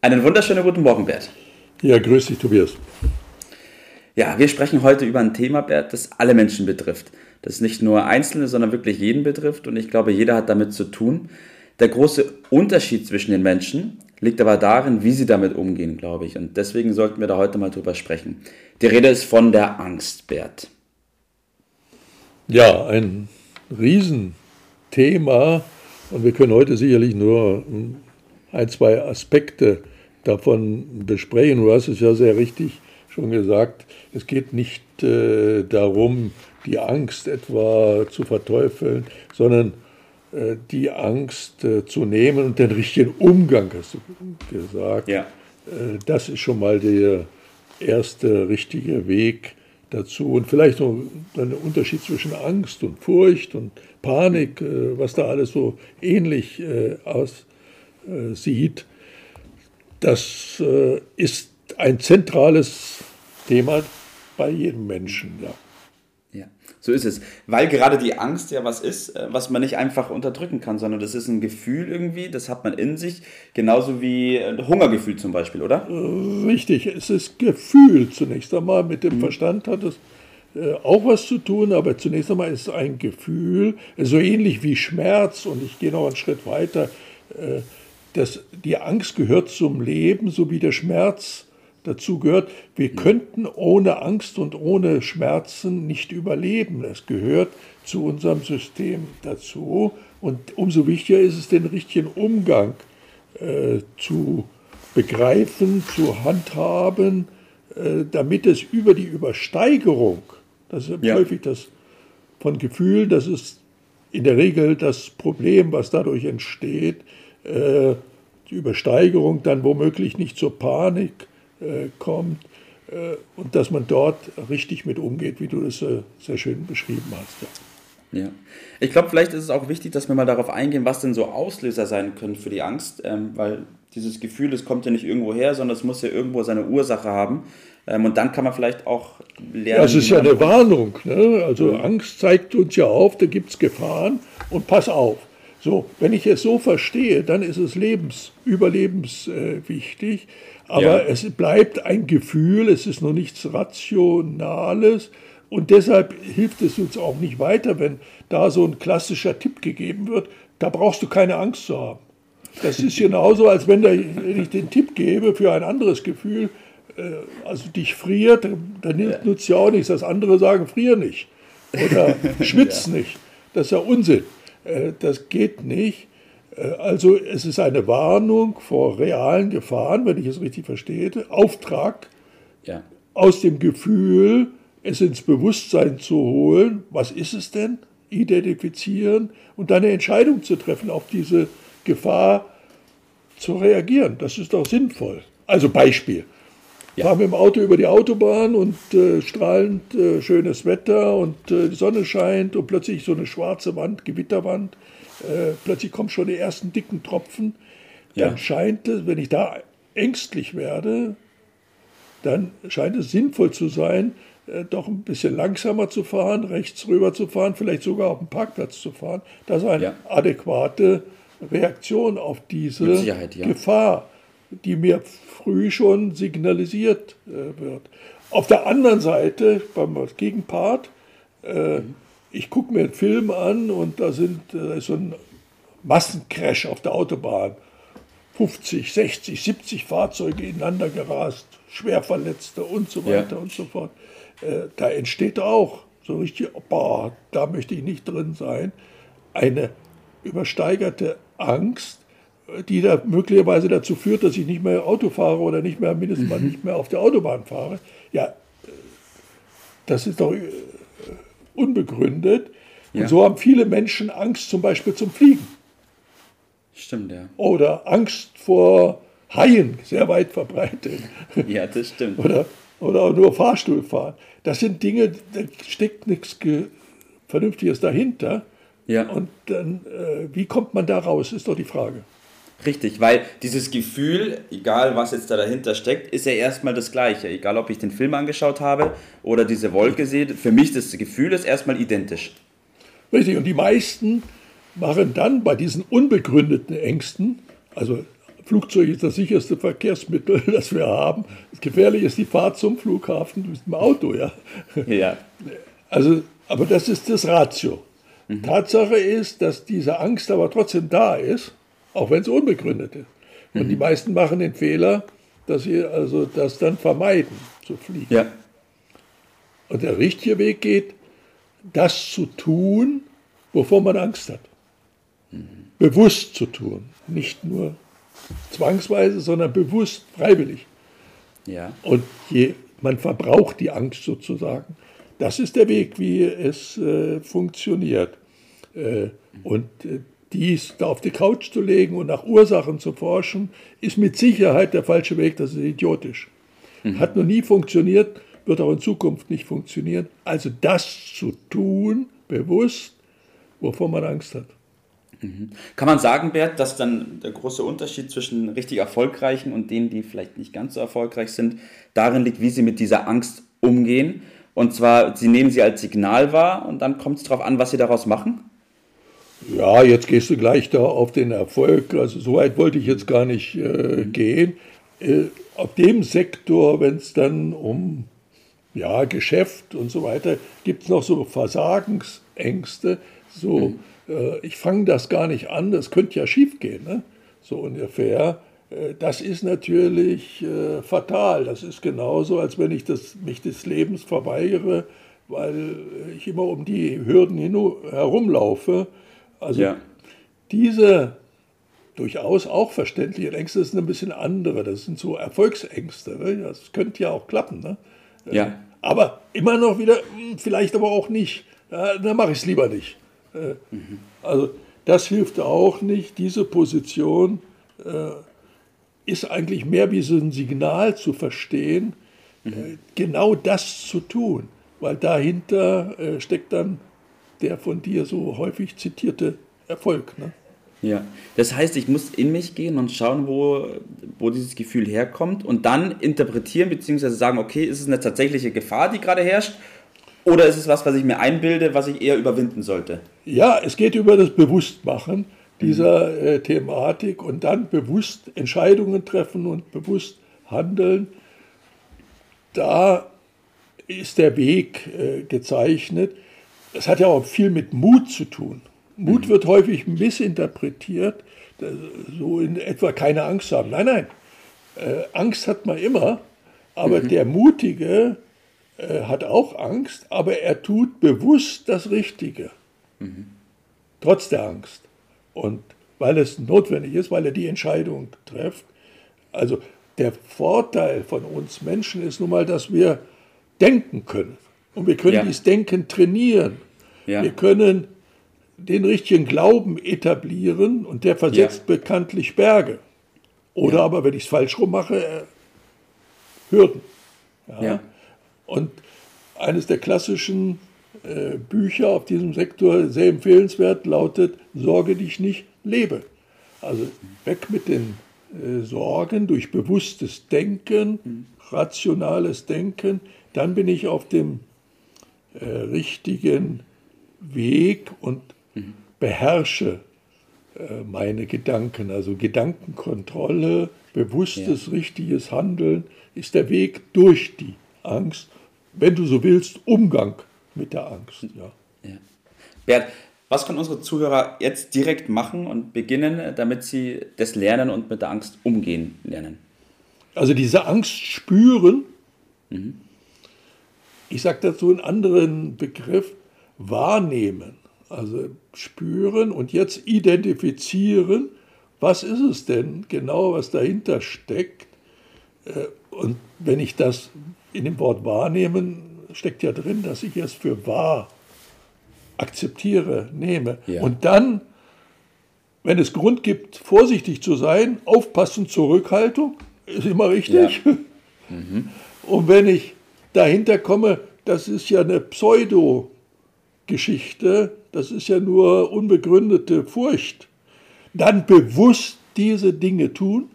Einen wunderschönen guten Morgen, Bert. Ja, grüß dich, Tobias. Ja, wir sprechen heute über ein Thema, Bert, das alle Menschen betrifft. Das nicht nur Einzelne, sondern wirklich jeden betrifft. Und ich glaube, jeder hat damit zu tun. Der große Unterschied zwischen den Menschen liegt aber darin, wie sie damit umgehen, glaube ich. Und deswegen sollten wir da heute mal drüber sprechen. Die Rede ist von der Angst, Bert. Ja, ein Riesenthema. Und wir können heute sicherlich nur ein, zwei Aspekte davon besprechen. Du hast es ja sehr richtig schon gesagt. Es geht nicht äh, darum, die Angst etwa zu verteufeln, sondern äh, die Angst äh, zu nehmen und den richtigen Umgang, hast du gesagt. Ja. Äh, das ist schon mal der erste richtige Weg dazu. Und vielleicht noch ein Unterschied zwischen Angst und Furcht und Panik, äh, was da alles so ähnlich äh, aussieht äh, sieht, das äh, ist ein zentrales Thema bei jedem Menschen. Ja. Ja, so ist es. Weil gerade die Angst ja was ist, äh, was man nicht einfach unterdrücken kann, sondern das ist ein Gefühl irgendwie, das hat man in sich, genauso wie ein Hungergefühl zum Beispiel, oder? Richtig, es ist Gefühl zunächst einmal. Mit dem mhm. Verstand hat es auch was zu tun, aber zunächst einmal ist es ein Gefühl, so ähnlich wie Schmerz, und ich gehe noch einen Schritt weiter dass die Angst gehört zum Leben, so wie der Schmerz dazu gehört. Wir könnten ohne Angst und ohne Schmerzen nicht überleben. Es gehört zu unserem System dazu. Und umso wichtiger ist es, den richtigen Umgang äh, zu begreifen, zu handhaben, äh, damit es über die Übersteigerung, das ist ja. häufig das von Gefühlen, das ist in der Regel das Problem, was dadurch entsteht, äh, die Übersteigerung dann womöglich nicht zur Panik äh, kommt äh, und dass man dort richtig mit umgeht, wie du das sehr schön beschrieben hast. Ja. Ich glaube, vielleicht ist es auch wichtig, dass wir mal darauf eingehen, was denn so Auslöser sein können für die Angst, ähm, weil dieses Gefühl, es kommt ja nicht irgendwo her, sondern es muss ja irgendwo seine Ursache haben. Ähm, und dann kann man vielleicht auch lernen. Ja, es ist ja eine Warnung. Ne? Also ja. Angst zeigt uns ja auf, da gibt es Gefahren und pass auf. So, wenn ich es so verstehe, dann ist es lebens, überlebenswichtig. Äh, aber ja. es bleibt ein Gefühl, es ist noch nichts Rationales. Und deshalb hilft es uns auch nicht weiter, wenn da so ein klassischer Tipp gegeben wird, da brauchst du keine Angst zu haben. Das ist genauso, als wenn, da, wenn ich den Tipp gebe für ein anderes Gefühl, äh, also dich friert, dann nutzt ja auch nichts. Das andere sagen, frier nicht. Oder schwitz ja. nicht. Das ist ja Unsinn. Äh, das geht nicht. Äh, also es ist eine Warnung vor realen Gefahren, wenn ich es richtig verstehe. Auftrag ja. aus dem Gefühl, es ins Bewusstsein zu holen. Was ist es denn? Identifizieren und dann eine Entscheidung zu treffen, auf diese Gefahr zu reagieren. Das ist doch sinnvoll. Also Beispiel. Ja. Fahren wir im Auto über die Autobahn und äh, strahlend äh, schönes Wetter und äh, die Sonne scheint und plötzlich so eine schwarze Wand, Gewitterwand. Äh, plötzlich kommen schon die ersten dicken Tropfen. Dann ja. scheint es, wenn ich da ängstlich werde, dann scheint es sinnvoll zu sein, äh, doch ein bisschen langsamer zu fahren, rechts rüber zu fahren, vielleicht sogar auf dem Parkplatz zu fahren. Das ist eine ja. adäquate Reaktion auf diese ja. Gefahr, die mir früh schon signalisiert äh, wird. Auf der anderen Seite, beim Gegenpart, äh, mhm. ich gucke mir einen Film an und da sind äh, so ein Massencrash auf der Autobahn. 50, 60, 70 Fahrzeuge ineinander gerast, Schwerverletzte und so weiter ja. und so fort. Äh, da entsteht auch so richtig, boah, da möchte ich nicht drin sein, eine übersteigerte Angst, die da möglicherweise dazu führt, dass ich nicht mehr Auto fahre oder nicht mehr mindestens mhm. mal nicht mehr auf der Autobahn fahre. Ja, das ist doch äh, unbegründet. Und ja. so haben viele Menschen Angst zum Beispiel zum Fliegen. Stimmt, ja. Oder Angst vor Haien sehr weit verbreitet. Ja, das stimmt. Oder, oder nur Fahrstuhl fahren. Das sind Dinge, da steckt nichts Vernünftiges dahinter. Ja. Und dann, äh, wie kommt man da raus, ist doch die Frage. Richtig, weil dieses Gefühl, egal was jetzt da dahinter steckt, ist ja erstmal das gleiche. Egal, ob ich den Film angeschaut habe oder diese Wolke sehe, für mich das Gefühl ist erstmal identisch. Richtig, und die meisten machen dann bei diesen unbegründeten Ängsten, also Flugzeug ist das sicherste Verkehrsmittel, das wir haben. Gefährlich ist die Fahrt zum Flughafen mit dem Auto, ja. Ja. Also, aber das ist das Ratio. Mhm. Tatsache ist, dass diese Angst aber trotzdem da ist auch wenn es unbegründet ist. Und mhm. die meisten machen den Fehler, dass sie also das dann vermeiden, zu fliegen. Ja. Und der richtige Weg geht, das zu tun, wovor man Angst hat. Mhm. Bewusst zu tun. Nicht nur zwangsweise, sondern bewusst, freiwillig. Ja. Und je, man verbraucht die Angst sozusagen. Das ist der Weg, wie es äh, funktioniert. Äh, und äh, dies da auf die Couch zu legen und nach Ursachen zu forschen, ist mit Sicherheit der falsche Weg, das ist idiotisch. Mhm. Hat noch nie funktioniert, wird auch in Zukunft nicht funktionieren. Also das zu tun, bewusst, wovor man Angst hat. Mhm. Kann man sagen, Bert, dass dann der große Unterschied zwischen richtig erfolgreichen und denen, die vielleicht nicht ganz so erfolgreich sind, darin liegt, wie sie mit dieser Angst umgehen? Und zwar, sie nehmen sie als Signal wahr und dann kommt es darauf an, was sie daraus machen? Ja, jetzt gehst du gleich da auf den Erfolg. Also so weit wollte ich jetzt gar nicht äh, gehen. Äh, auf dem Sektor, wenn es dann um ja, Geschäft und so weiter, gibt es noch so Versagensängste. So, mhm. äh, ich fange das gar nicht an, das könnte ja schief gehen, ne? so ungefähr. Äh, das ist natürlich äh, fatal. Das ist genauso, als wenn ich das, mich des Lebens verweigere, weil ich immer um die Hürden hin, herumlaufe also ja. diese durchaus auch verständliche Ängste sind ein bisschen andere. Das sind so Erfolgsängste. Ne? Das könnte ja auch klappen. Ne? Ja. Aber immer noch wieder, hm, vielleicht aber auch nicht. Da mache ich es lieber nicht. Mhm. Also das hilft auch nicht. Diese Position äh, ist eigentlich mehr wie so ein Signal zu verstehen, mhm. äh, genau das zu tun. Weil dahinter äh, steckt dann der von dir so häufig zitierte Erfolg. Ne? Ja, das heißt, ich muss in mich gehen und schauen, wo, wo dieses Gefühl herkommt und dann interpretieren bzw. sagen, okay, ist es eine tatsächliche Gefahr, die gerade herrscht oder ist es was, was ich mir einbilde, was ich eher überwinden sollte? Ja, es geht über das Bewusstmachen dieser mhm. äh, Thematik und dann bewusst Entscheidungen treffen und bewusst handeln. Da ist der Weg äh, gezeichnet es hat ja auch viel mit Mut zu tun. Mut mhm. wird häufig missinterpretiert, so in etwa keine Angst haben. Nein, nein, äh, Angst hat man immer, aber mhm. der Mutige äh, hat auch Angst, aber er tut bewusst das Richtige, mhm. trotz der Angst. Und weil es notwendig ist, weil er die Entscheidung trifft. Also der Vorteil von uns Menschen ist nun mal, dass wir denken können. Und wir können ja. dieses Denken trainieren. Ja. Wir können den richtigen Glauben etablieren und der versetzt ja. bekanntlich Berge. Oder aber, wenn ich es falsch rum mache, äh, Hürden. Und eines der klassischen äh, Bücher auf diesem Sektor, sehr empfehlenswert, lautet Sorge dich nicht, lebe. Also weg mit den äh, Sorgen durch bewusstes Denken, mhm. rationales Denken, dann bin ich auf dem äh, richtigen Weg und mhm. beherrsche äh, meine Gedanken. Also Gedankenkontrolle, bewusstes, ja. richtiges Handeln ist der Weg durch die Angst. Wenn du so willst, Umgang mit der Angst. Ja. ja. Bert, was können unsere Zuhörer jetzt direkt machen und beginnen, damit sie das lernen und mit der Angst umgehen lernen? Also diese Angst spüren. Mhm ich sage dazu einen anderen Begriff, wahrnehmen, also spüren und jetzt identifizieren, was ist es denn genau, was dahinter steckt. Äh, und wenn ich das in dem Wort wahrnehmen, steckt ja drin, dass ich es für wahr akzeptiere, nehme. Ja. Und dann wenn es Grund gibt, vorsichtig zu sein, aufpassen, Zurückhaltung, ist immer richtig. Ja. Mhm. Und wenn ich dahinter komme, das ist ja eine Pseudo-Geschichte, das ist ja nur unbegründete Furcht, dann bewusst diese Dinge tun.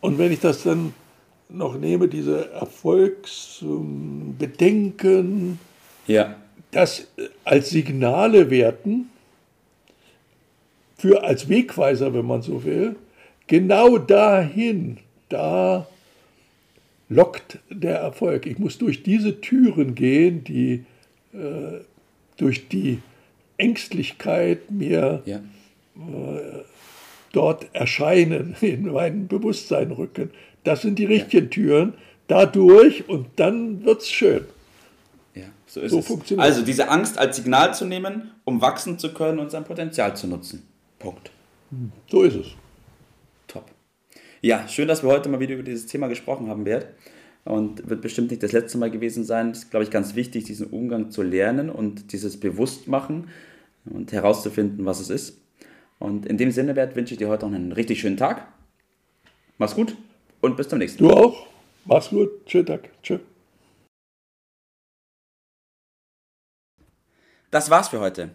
Und wenn ich das dann noch nehme, diese Erfolgsbedenken, ja. das als Signale werten, für als Wegweiser, wenn man so will, genau dahin, da lockt der Erfolg. Ich muss durch diese Türen gehen, die äh, durch die Ängstlichkeit mir ja. äh, dort erscheinen, in mein Bewusstsein rücken. Das sind die richtigen ja. Türen. Dadurch und dann wird es schön. Ja, so ist so es. Funktioniert. Also diese Angst als Signal zu nehmen, um wachsen zu können und sein Potenzial zu nutzen. Punkt. So ist es. Ja, schön, dass wir heute mal wieder über dieses Thema gesprochen haben, Bert. Und wird bestimmt nicht das letzte Mal gewesen sein. Es ist, glaube ich, ganz wichtig, diesen Umgang zu lernen und dieses Bewusstmachen und herauszufinden, was es ist. Und in dem Sinne, Bert, wünsche ich dir heute noch einen richtig schönen Tag. Mach's gut und bis zum nächsten Mal. Du auch. Mach's gut. Schönen Tag. Tschö. Das war's für heute.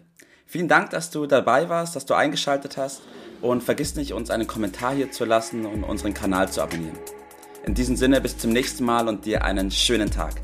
Vielen Dank, dass du dabei warst, dass du eingeschaltet hast und vergiss nicht, uns einen Kommentar hier zu lassen und unseren Kanal zu abonnieren. In diesem Sinne bis zum nächsten Mal und dir einen schönen Tag.